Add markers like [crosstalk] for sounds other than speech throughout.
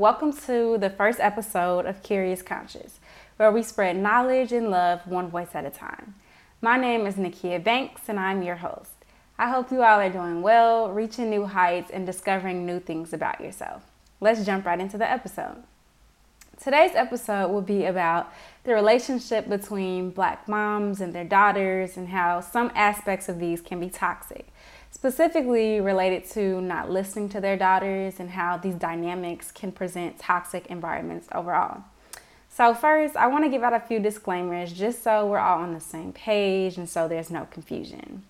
welcome to the first episode of Curious Conscious, where we spread knowledge and love one voice at a time. My name is Nakia Banks, and I'm your host. I hope you all are doing well, reaching new heights, and discovering new things about yourself. Let's jump right into the episode. Today's episode will be about the relationship between black moms and their daughters and how some aspects of these can be toxic specifically related to not listening to their daughters and how these dynamics can present toxic environments overall. So, first, I want to give out a few disclaimers just so we're all on the same page and so there's no confusion.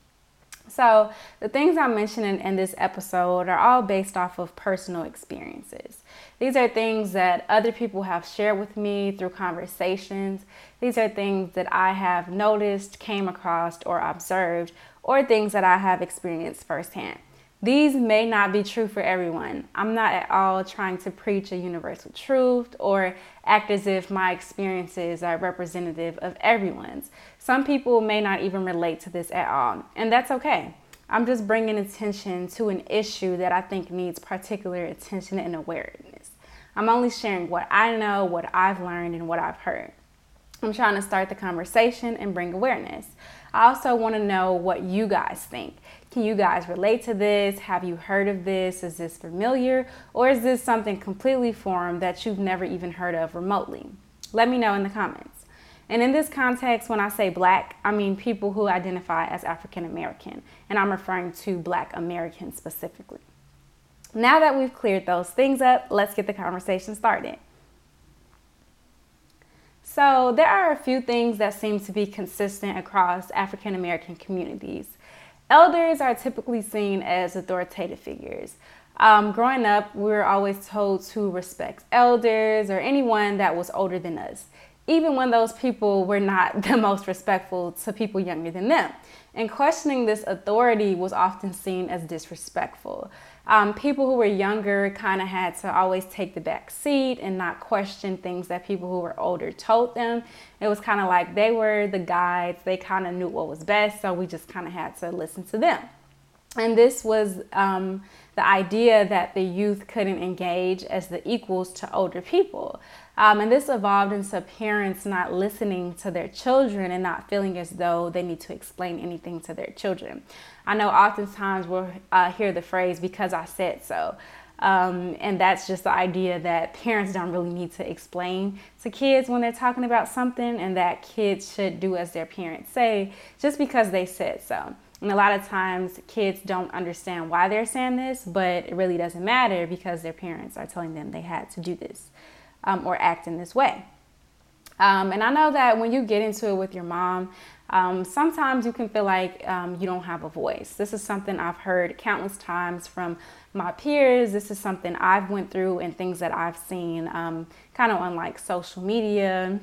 So, the things I'm mentioning in this episode are all based off of personal experiences. These are things that other people have shared with me through conversations. These are things that I have noticed, came across, or observed or things that I have experienced firsthand. These may not be true for everyone. I'm not at all trying to preach a universal truth or act as if my experiences are representative of everyone's. Some people may not even relate to this at all, and that's okay. I'm just bringing attention to an issue that I think needs particular attention and awareness. I'm only sharing what I know, what I've learned, and what I've heard. I'm trying to start the conversation and bring awareness. I also want to know what you guys think. Can you guys relate to this? Have you heard of this? Is this familiar? Or is this something completely foreign that you've never even heard of remotely? Let me know in the comments. And in this context, when I say black, I mean people who identify as African American, and I'm referring to black Americans specifically. Now that we've cleared those things up, let's get the conversation started. So, there are a few things that seem to be consistent across African American communities. Elders are typically seen as authoritative figures. Um, growing up, we were always told to respect elders or anyone that was older than us, even when those people were not [laughs] the most respectful to people younger than them. And questioning this authority was often seen as disrespectful. Um, people who were younger kind of had to always take the back seat and not question things that people who were older told them. It was kind of like they were the guides, they kind of knew what was best, so we just kind of had to listen to them. And this was um, the idea that the youth couldn't engage as the equals to older people. Um, and this evolved into parents not listening to their children and not feeling as though they need to explain anything to their children. I know oftentimes we'll uh, hear the phrase, because I said so. Um, and that's just the idea that parents don't really need to explain to kids when they're talking about something, and that kids should do as their parents say just because they said so. And a lot of times kids don't understand why they're saying this, but it really doesn't matter because their parents are telling them they had to do this um, or act in this way. Um, and I know that when you get into it with your mom, um, sometimes you can feel like um, you don't have a voice. This is something I've heard countless times from my peers. This is something I've went through and things that I've seen um, kind of on like social media.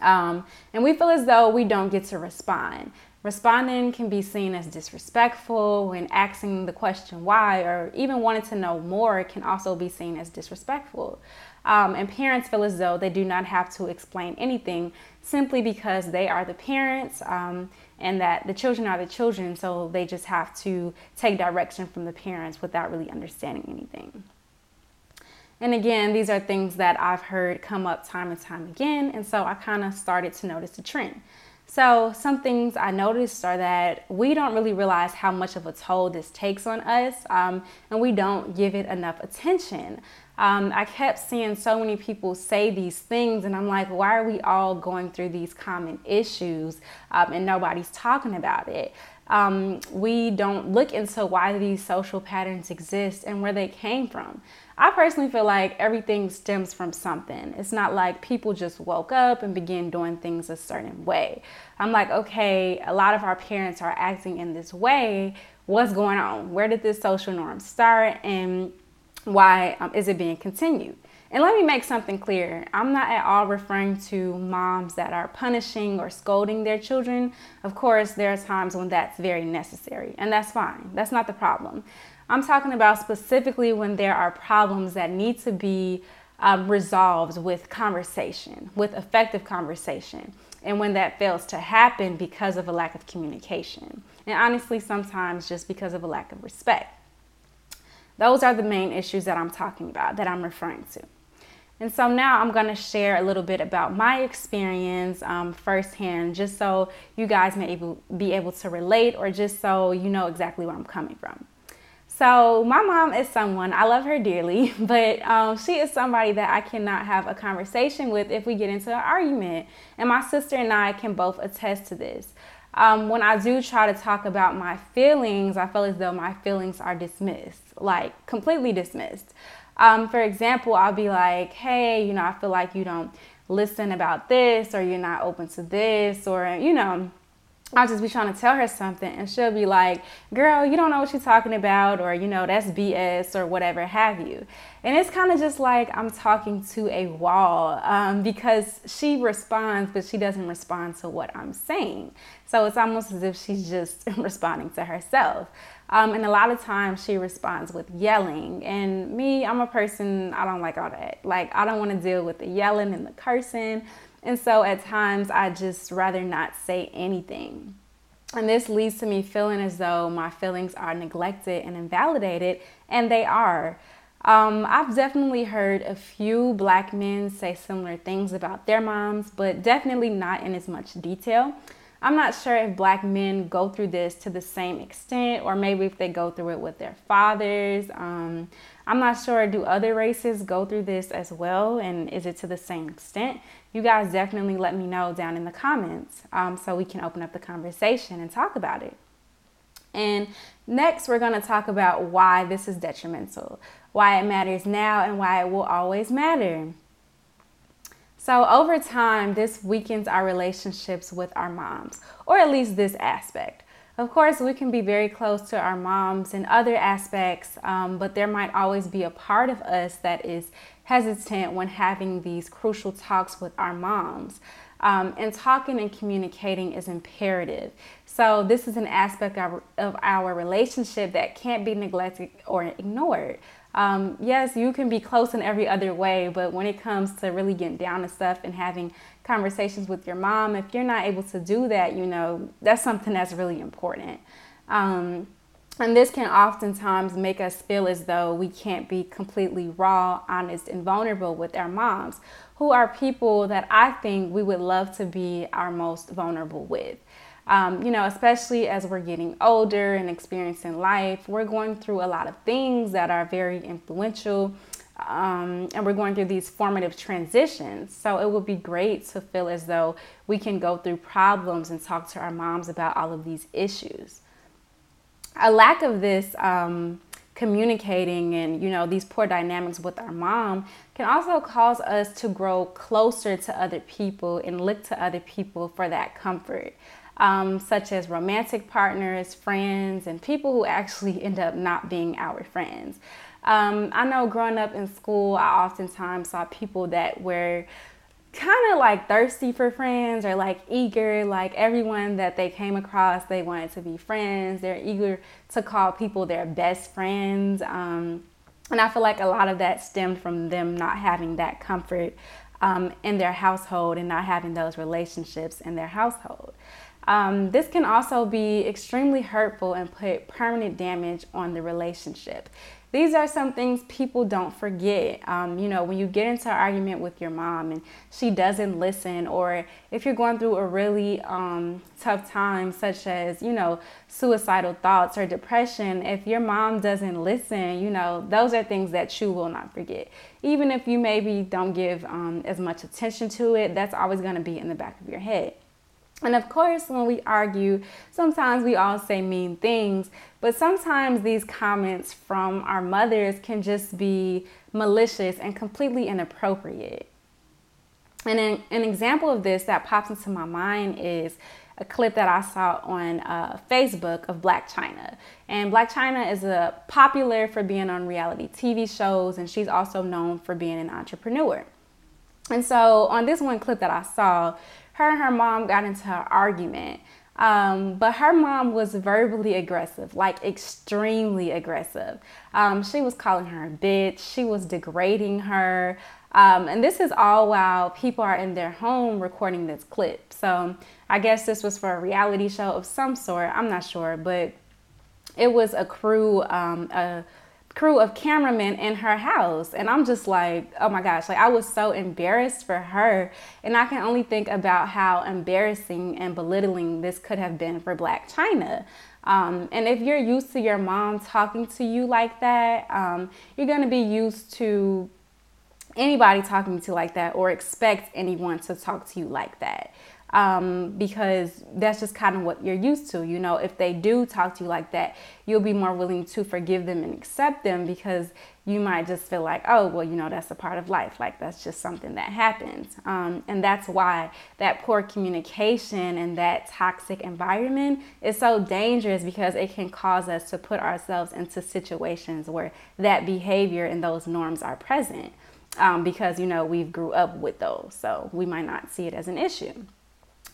Um, and we feel as though we don't get to respond. Responding can be seen as disrespectful when asking the question why or even wanting to know more can also be seen as disrespectful. Um, and parents feel as though they do not have to explain anything simply because they are the parents um, and that the children are the children, so they just have to take direction from the parents without really understanding anything. And again, these are things that I've heard come up time and time again, and so I kind of started to notice a trend. So, some things I noticed are that we don't really realize how much of a toll this takes on us, um, and we don't give it enough attention. Um, I kept seeing so many people say these things, and I'm like, why are we all going through these common issues um, and nobody's talking about it? Um, we don't look into why these social patterns exist and where they came from. I personally feel like everything stems from something. It's not like people just woke up and began doing things a certain way. I'm like, okay, a lot of our parents are acting in this way. What's going on? Where did this social norm start? And why um, is it being continued? And let me make something clear. I'm not at all referring to moms that are punishing or scolding their children. Of course, there are times when that's very necessary, and that's fine. That's not the problem. I'm talking about specifically when there are problems that need to be um, resolved with conversation, with effective conversation, and when that fails to happen because of a lack of communication. And honestly, sometimes just because of a lack of respect. Those are the main issues that I'm talking about, that I'm referring to. And so now I'm going to share a little bit about my experience um, firsthand, just so you guys may be able to relate or just so you know exactly where I'm coming from. So, my mom is someone, I love her dearly, [laughs] but um, she is somebody that I cannot have a conversation with if we get into an argument. And my sister and I can both attest to this. Um, when I do try to talk about my feelings, I feel as though my feelings are dismissed, like completely dismissed. Um, for example, I'll be like, hey, you know, I feel like you don't listen about this, or you're not open to this, or, you know, I'll just be trying to tell her something and she'll be like, girl, you don't know what you're talking about, or, you know, that's BS, or whatever have you. And it's kind of just like I'm talking to a wall um, because she responds, but she doesn't respond to what I'm saying. So it's almost as if she's just [laughs] responding to herself. Um, and a lot of times she responds with yelling. And me, I'm a person, I don't like all that. Like, I don't want to deal with the yelling and the cursing. And so at times I just rather not say anything. And this leads to me feeling as though my feelings are neglected and invalidated, and they are. Um, I've definitely heard a few black men say similar things about their moms, but definitely not in as much detail. I'm not sure if black men go through this to the same extent, or maybe if they go through it with their fathers. Um, I'm not sure. Do other races go through this as well? And is it to the same extent? You guys definitely let me know down in the comments um, so we can open up the conversation and talk about it. And next, we're going to talk about why this is detrimental, why it matters now, and why it will always matter. So, over time, this weakens our relationships with our moms, or at least this aspect. Of course, we can be very close to our moms in other aspects, um, but there might always be a part of us that is hesitant when having these crucial talks with our moms. Um, and talking and communicating is imperative. So, this is an aspect of, of our relationship that can't be neglected or ignored. Um, yes, you can be close in every other way, but when it comes to really getting down to stuff and having conversations with your mom, if you're not able to do that, you know, that's something that's really important. Um, and this can oftentimes make us feel as though we can't be completely raw, honest, and vulnerable with our moms, who are people that I think we would love to be our most vulnerable with. Um, you know, especially as we're getting older and experiencing life, we're going through a lot of things that are very influential. Um, and we're going through these formative transitions. So it would be great to feel as though we can go through problems and talk to our moms about all of these issues. A lack of this um, communicating and you know these poor dynamics with our mom can also cause us to grow closer to other people and look to other people for that comfort um, such as romantic partners, friends, and people who actually end up not being our friends. Um, I know growing up in school, I oftentimes saw people that were kind of like thirsty for friends or like eager, like everyone that they came across, they wanted to be friends. They're eager to call people their best friends. Um, and I feel like a lot of that stemmed from them not having that comfort um, in their household and not having those relationships in their household. Um, this can also be extremely hurtful and put permanent damage on the relationship. These are some things people don't forget. Um, you know, when you get into an argument with your mom and she doesn't listen, or if you're going through a really um, tough time, such as, you know, suicidal thoughts or depression, if your mom doesn't listen, you know, those are things that you will not forget. Even if you maybe don't give um, as much attention to it, that's always going to be in the back of your head. And of course, when we argue, sometimes we all say mean things, but sometimes these comments from our mothers can just be malicious and completely inappropriate. And an, an example of this that pops into my mind is a clip that I saw on uh, Facebook of Blac Chyna. And Blac Chyna is a popular for being on reality TV shows, and she's also known for being an entrepreneur. And so on this one clip that I saw, her and her mom got into an argument. Um, but her mom was verbally aggressive, like extremely aggressive. Um, she was calling her a bitch, she was degrading her. Um, and this is all while people are in their home recording this clip. So I guess this was for a reality show of some sort. I'm not sure, but it was a crew, um, a crew of cameramen in her house. And I'm just like, oh my gosh, like I was so embarrassed for her. And I can only think about how embarrassing and belittling this could have been for Blac Chyna. Um, and if you're used to your mom talking to you like that, um, you're going to be used to anybody talking to you like that or expect anyone to talk to you like that um, because that's just kind of what you're used to. You know, if they do talk to you like that, you'll be more willing to forgive them and accept them because you might just feel like, oh, well, you know, that's a part of life. Like that's just something that happens. Um, and that's why that poor communication and that toxic environment is so dangerous because it can cause us to put ourselves into situations where that behavior and those norms are present. Um, because you know we've grew up with those so we might not see it as an issue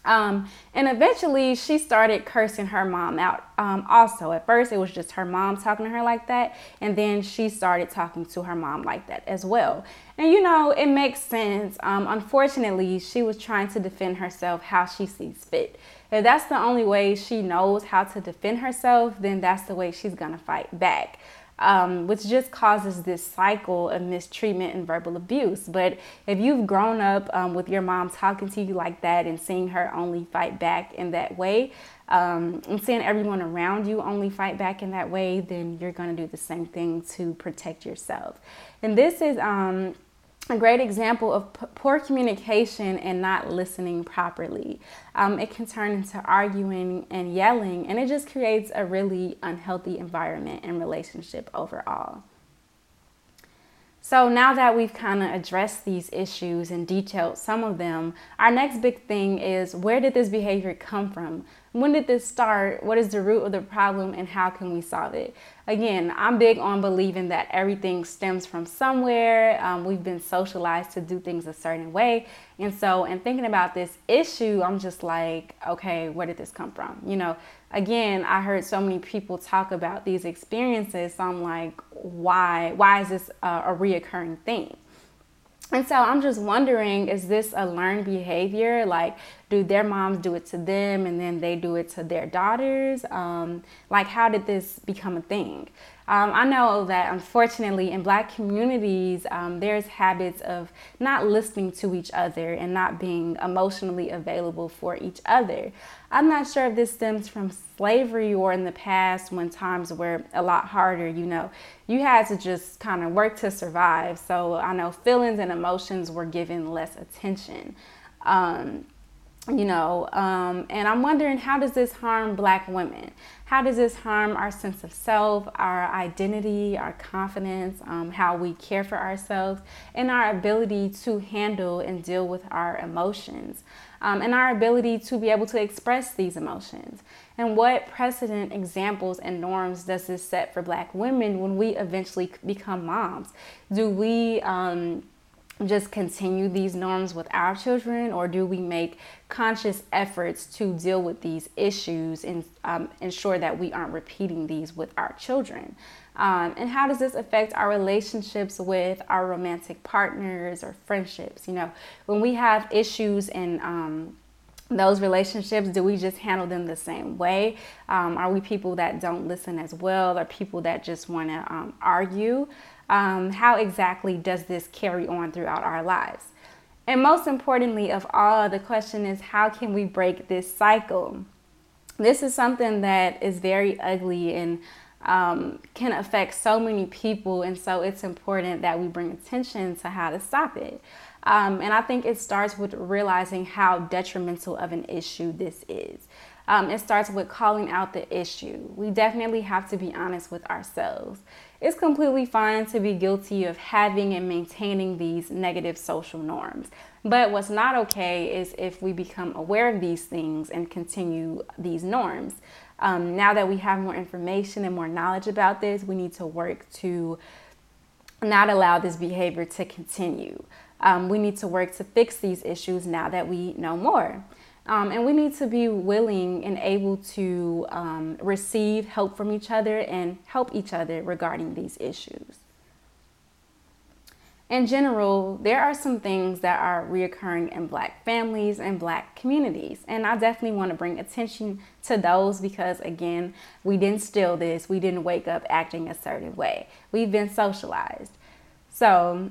um, and eventually she started cursing her mom out. Um, also, at first it was just her mom talking to her like that, and then she started talking to her mom like that as well. And you know, it makes sense. Um, unfortunately, she was trying to defend herself how she sees fit. If that's the only way she knows how to defend herself, then that's the way she's gonna fight back um, which just causes this cycle of mistreatment and verbal abuse. But if you've grown up um, with your mom talking to you like that and seeing her only fight back in that way, um, and seeing everyone around you only fight back in that way, then you're going to do the same thing to protect yourself. And this is um, a great example of p- poor communication and not listening properly. Um, it can turn into arguing and yelling, and it just creates a really unhealthy environment and relationship overall. So, now that we've kind of addressed these issues and detailed some of them, our next big thing is where did this behavior come from? When did this start? What is the root of the problem and how can we solve it? Again, I'm big on believing that everything stems from somewhere. Um, we've been socialized to do things a certain way. And so, in thinking about this issue, I'm just like, okay, where did this come from? You know, again, I heard so many people talk about these experiences. So I'm like, why? Why is this a, a reoccurring thing? And so I'm just wondering is this a learned behavior? Like, do their moms do it to them and then they do it to their daughters? Um, like, how did this become a thing? Um, I know that unfortunately in black communities, um, there's habits of not listening to each other and not being emotionally available for each other. I'm not sure if this stems from slavery or in the past when times were a lot harder, you know, you had to just kind of work to survive. So I know feelings and emotions were given less attention. Um, you know um, and i'm wondering how does this harm black women? How does this harm our sense of self our identity our confidence um, how we care for ourselves and our ability to handle and deal with our emotions um, and our ability to be able to express these emotions? And what precedent examples and norms does this set for black women when we eventually become moms? Do we um, just continue these norms with our children, or do we make conscious efforts to deal with these issues and um, ensure that we aren't repeating these with our children? Um, and how does this affect our relationships with our romantic partners or friendships? You know, when we have issues and um, those relationships do we just handle them the same way um, are we people that don't listen as well or people that just want to um, argue um, how exactly does this carry on throughout our lives? And most importantly of all, the question is how can we break this cycle? This is something that is very ugly and um, can affect so many people, and so it's important that we bring attention to how to stop it. Um, and I think it starts with realizing how detrimental of an issue this is. Um, it starts with calling out the issue. We definitely have to be honest with ourselves. It's completely fine to be guilty of having and maintaining these negative social norms. But what's not okay is if we become aware of these things and continue these norms. Um, now that we have more information and more knowledge about this, we need to work to not allow this behavior to continue. Um, we need to work to fix these issues now that we know more. Um, and we need to be willing and able to um, receive help from each other and help each other regarding these issues. in general, there are some things that are reoccurring in black families and black communities. And I definitely want to bring attention to those because, again, we didn't steal this. We didn't wake up acting a certain way. We've been socialized. So,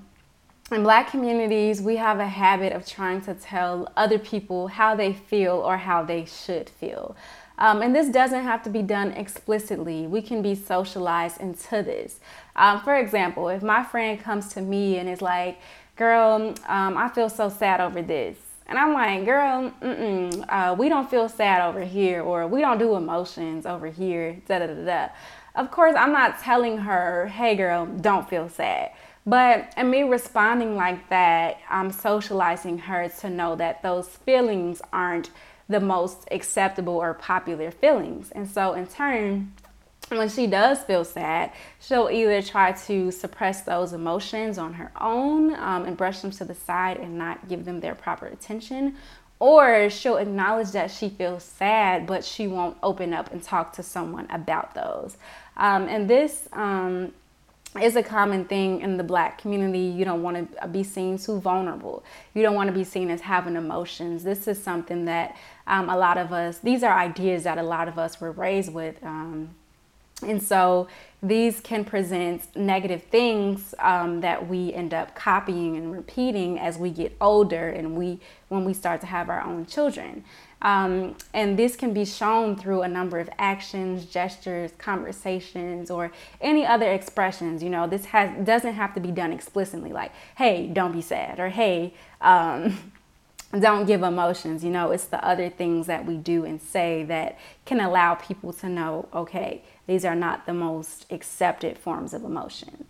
in black communities, we have a habit of trying to tell other people how they feel or how they should feel. Um, and this doesn't have to be done explicitly. We can be socialized into this. Um, for example, if my friend comes to me and is like, girl, um, I feel so sad over this. And I'm like, girl, uh, we don't feel sad over here, or we don't do emotions over here, da da da da. Of course, I'm not telling her, hey, girl, don't feel sad. But and me responding like that, I'm socializing her to know that those feelings aren't the most acceptable or popular feelings. And so, in turn, when she does feel sad, she'll either try to suppress those emotions on her own um, and brush them to the side and not give them their proper attention, or she'll acknowledge that she feels sad, but she won't open up and talk to someone about those. Um, and this um, is a common thing in the black community. You don't want to be seen too vulnerable. You don't want to be seen as having emotions. This is something that um, a lot of us, these are ideas that a lot of us were raised with. Um, and so these can present negative things um, that we end up copying and repeating as we get older and we when we start to have our own children. Um, and this can be shown through a number of actions, gestures, conversations, or any other expressions. You know, this has doesn't have to be done explicitly, like "Hey, don't be sad," or "Hey, um, [laughs] don't give emotions." You know, it's the other things that we do and say that can allow people to know, okay, these are not the most accepted forms of emotions.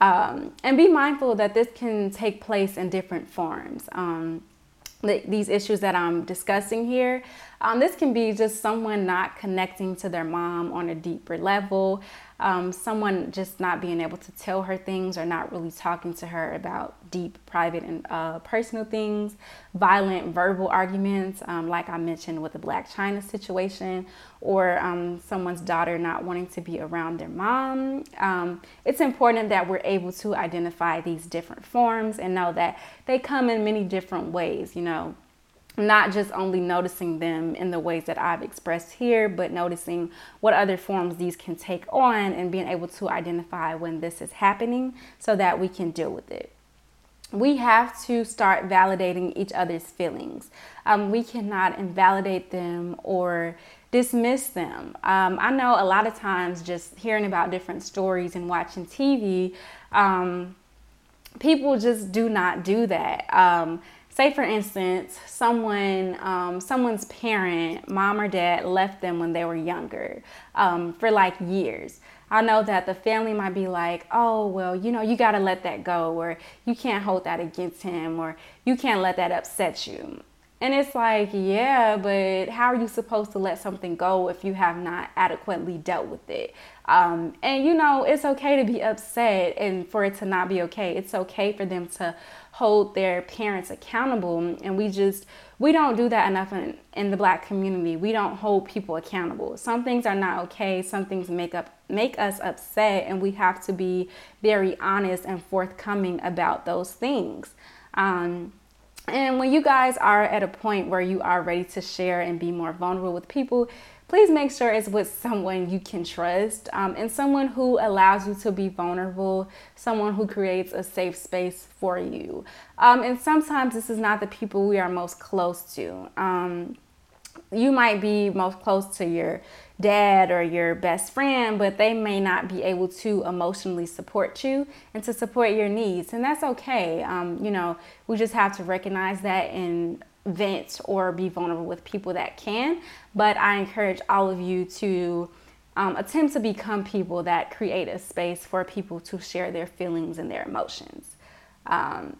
Um, and be mindful that this can take place in different forms. Um, the, these issues that I'm discussing here. Um, this can be just someone not connecting to their mom on a deeper level, um, someone just not being able to tell her things or not really talking to her about deep, private, and uh, personal things, violent verbal arguments, um, like I mentioned with the Blac Chyna situation, or um, someone's daughter not wanting to be around their mom. Um, it's important that we're able to identify these different forms and know that they come in many different ways, you know not just only noticing them in the ways that I've expressed here, but noticing what other forms these can take on and being able to identify when this is happening so that we can deal with it. We have to start validating each other's feelings. Um, we cannot invalidate them or dismiss them. Um, I know a lot of times just hearing about different stories and watching TV, um, people just do not do that um, say for instance someone um, someone's parent mom or dad left them when they were younger um, for like years i know that the family might be like oh well you know you got to let that go or you can't hold that against him or you can't let that upset you and it's like, yeah, but how are you supposed to let something go if you have not adequately dealt with it? Um, and you know, it's okay to be upset and for it to not be okay. It's okay for them to hold their parents accountable. And we just, we don't do that enough in, in the black community. We don't hold people accountable. Some things are not okay. Some things make up make us upset, and we have to be very honest and forthcoming about those things. Um, and when you guys are at a point where you are ready to share and be more vulnerable with people, please make sure it's with someone you can trust um, and someone who allows you to be vulnerable, someone who creates a safe space for you. Um, and sometimes this is not the people we are most close to. Um, you might be most close to your dad or your best friend, but they may not be able to emotionally support you and to support your needs. And that's okay. Um, you know, we just have to recognize that and vent or be vulnerable with people that can. But I encourage all of you to um, attempt to become people that create a space for people to share their feelings and their emotions. Um,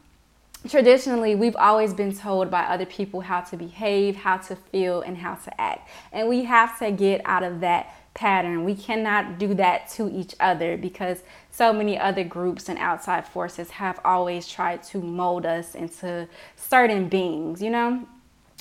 traditionally we've always been told by other people how to behave, how to feel, and how to act. And we have to get out of that pattern. We cannot do that to each other because so many other groups and outside forces have always tried to mold us into certain beings, you know?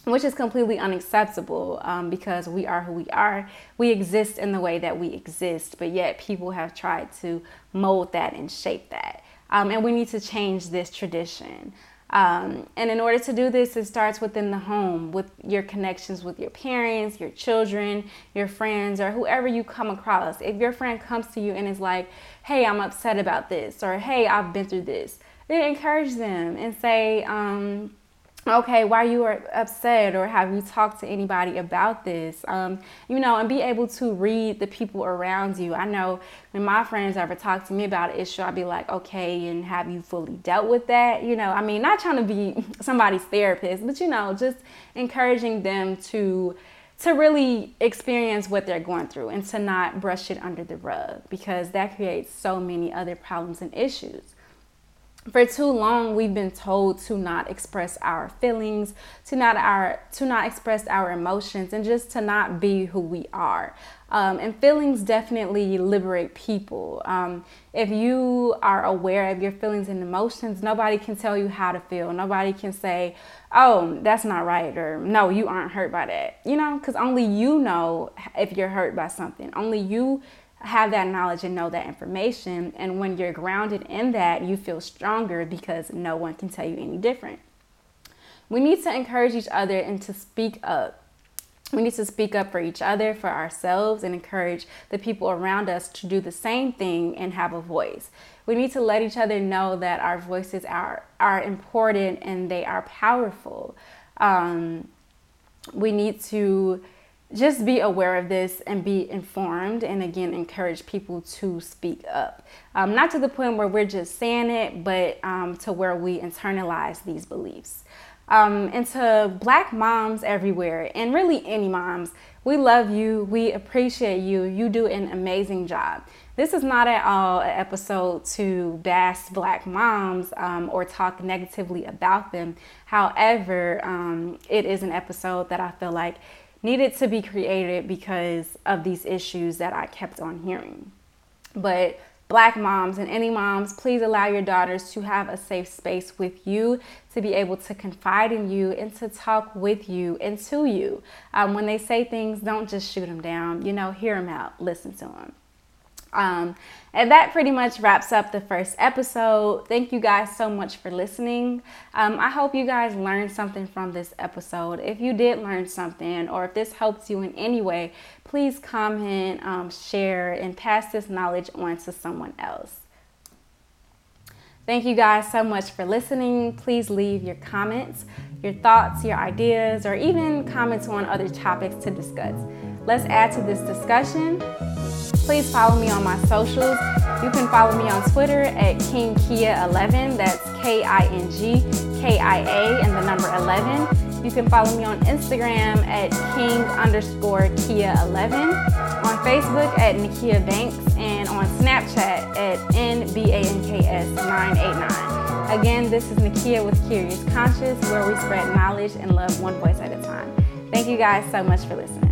Which is completely unacceptable um, because we are who we are. We exist in the way that we exist, but yet people have tried to mold that and shape that. Um, and we need to change this tradition. Um, and in order to do this, it starts within the home with your connections with your parents, your children, your friends, or whoever you come across. If your friend comes to you and is like, hey, I'm upset about this, or hey, I've been through this, then encourage them and say, um, okay, why you are upset or have you talked to anybody about this? Um, you know, and be able to read the people around you. I know when my friends ever talk to me about an issue, I'll be like, okay, and have you fully dealt with that? You know, I mean, not trying to be [laughs] somebody's therapist, but you know, just encouraging them to to really experience what they're going through and to not brush it under the rug because that creates so many other problems and issues for too long we've been told to not express our feelings to not our to not express our emotions and just to not be who we are. Um, and feelings definitely liberate people. Um, if you are aware of your feelings and emotions nobody can tell you how to feel. Nobody can say oh that's not right or no you aren't hurt by that. You know because only you know if you're hurt by something. Only you have that knowledge and know that information. And when you're grounded in that, you feel stronger because no one can tell you any different. We need to encourage each other and to speak up. We need to speak up for each other, for ourselves, and encourage the people around us to do the same thing and have a voice. We need to let each other know that our voices are, are important and they are powerful. Um, we need to just be aware of this and be informed and again encourage people to speak up. Um, not to the point where we're just saying it but um, to where we internalize these beliefs. Um, and to black moms everywhere and really any moms we love you we appreciate you you do an amazing job. This is not at all an episode to bash black moms um, or talk negatively about them. However um, it is an episode that i feel like needed to be created because of these issues that I kept on hearing. But black moms and any moms, please allow your daughters to have a safe space with you, to be able to confide in you and to talk with you and to you. Um, when they say things, don't just shoot them down. You know, hear them out, listen to them. Um, and that pretty much wraps up the first episode. Thank you guys so much for listening. Um, I hope you guys learned something from this episode. If you did learn something or if this helps you in any way, please comment, um, share, and pass this knowledge on to someone else. Thank you guys so much for listening. Please leave your comments, your thoughts, your ideas, or even comments on other topics to discuss. Let's add to this discussion. Please follow me on my socials. You can follow me on Twitter at KingKia11. That's K I N G K I A and the number 11. You can follow me on Instagram at King underscore Kia11, on Facebook at Nakia Banks, and on Snapchat at NBANKS989. Again, this is Nakia with Curious Conscious, where we spread knowledge and love one voice at a time. Thank you guys so much for listening.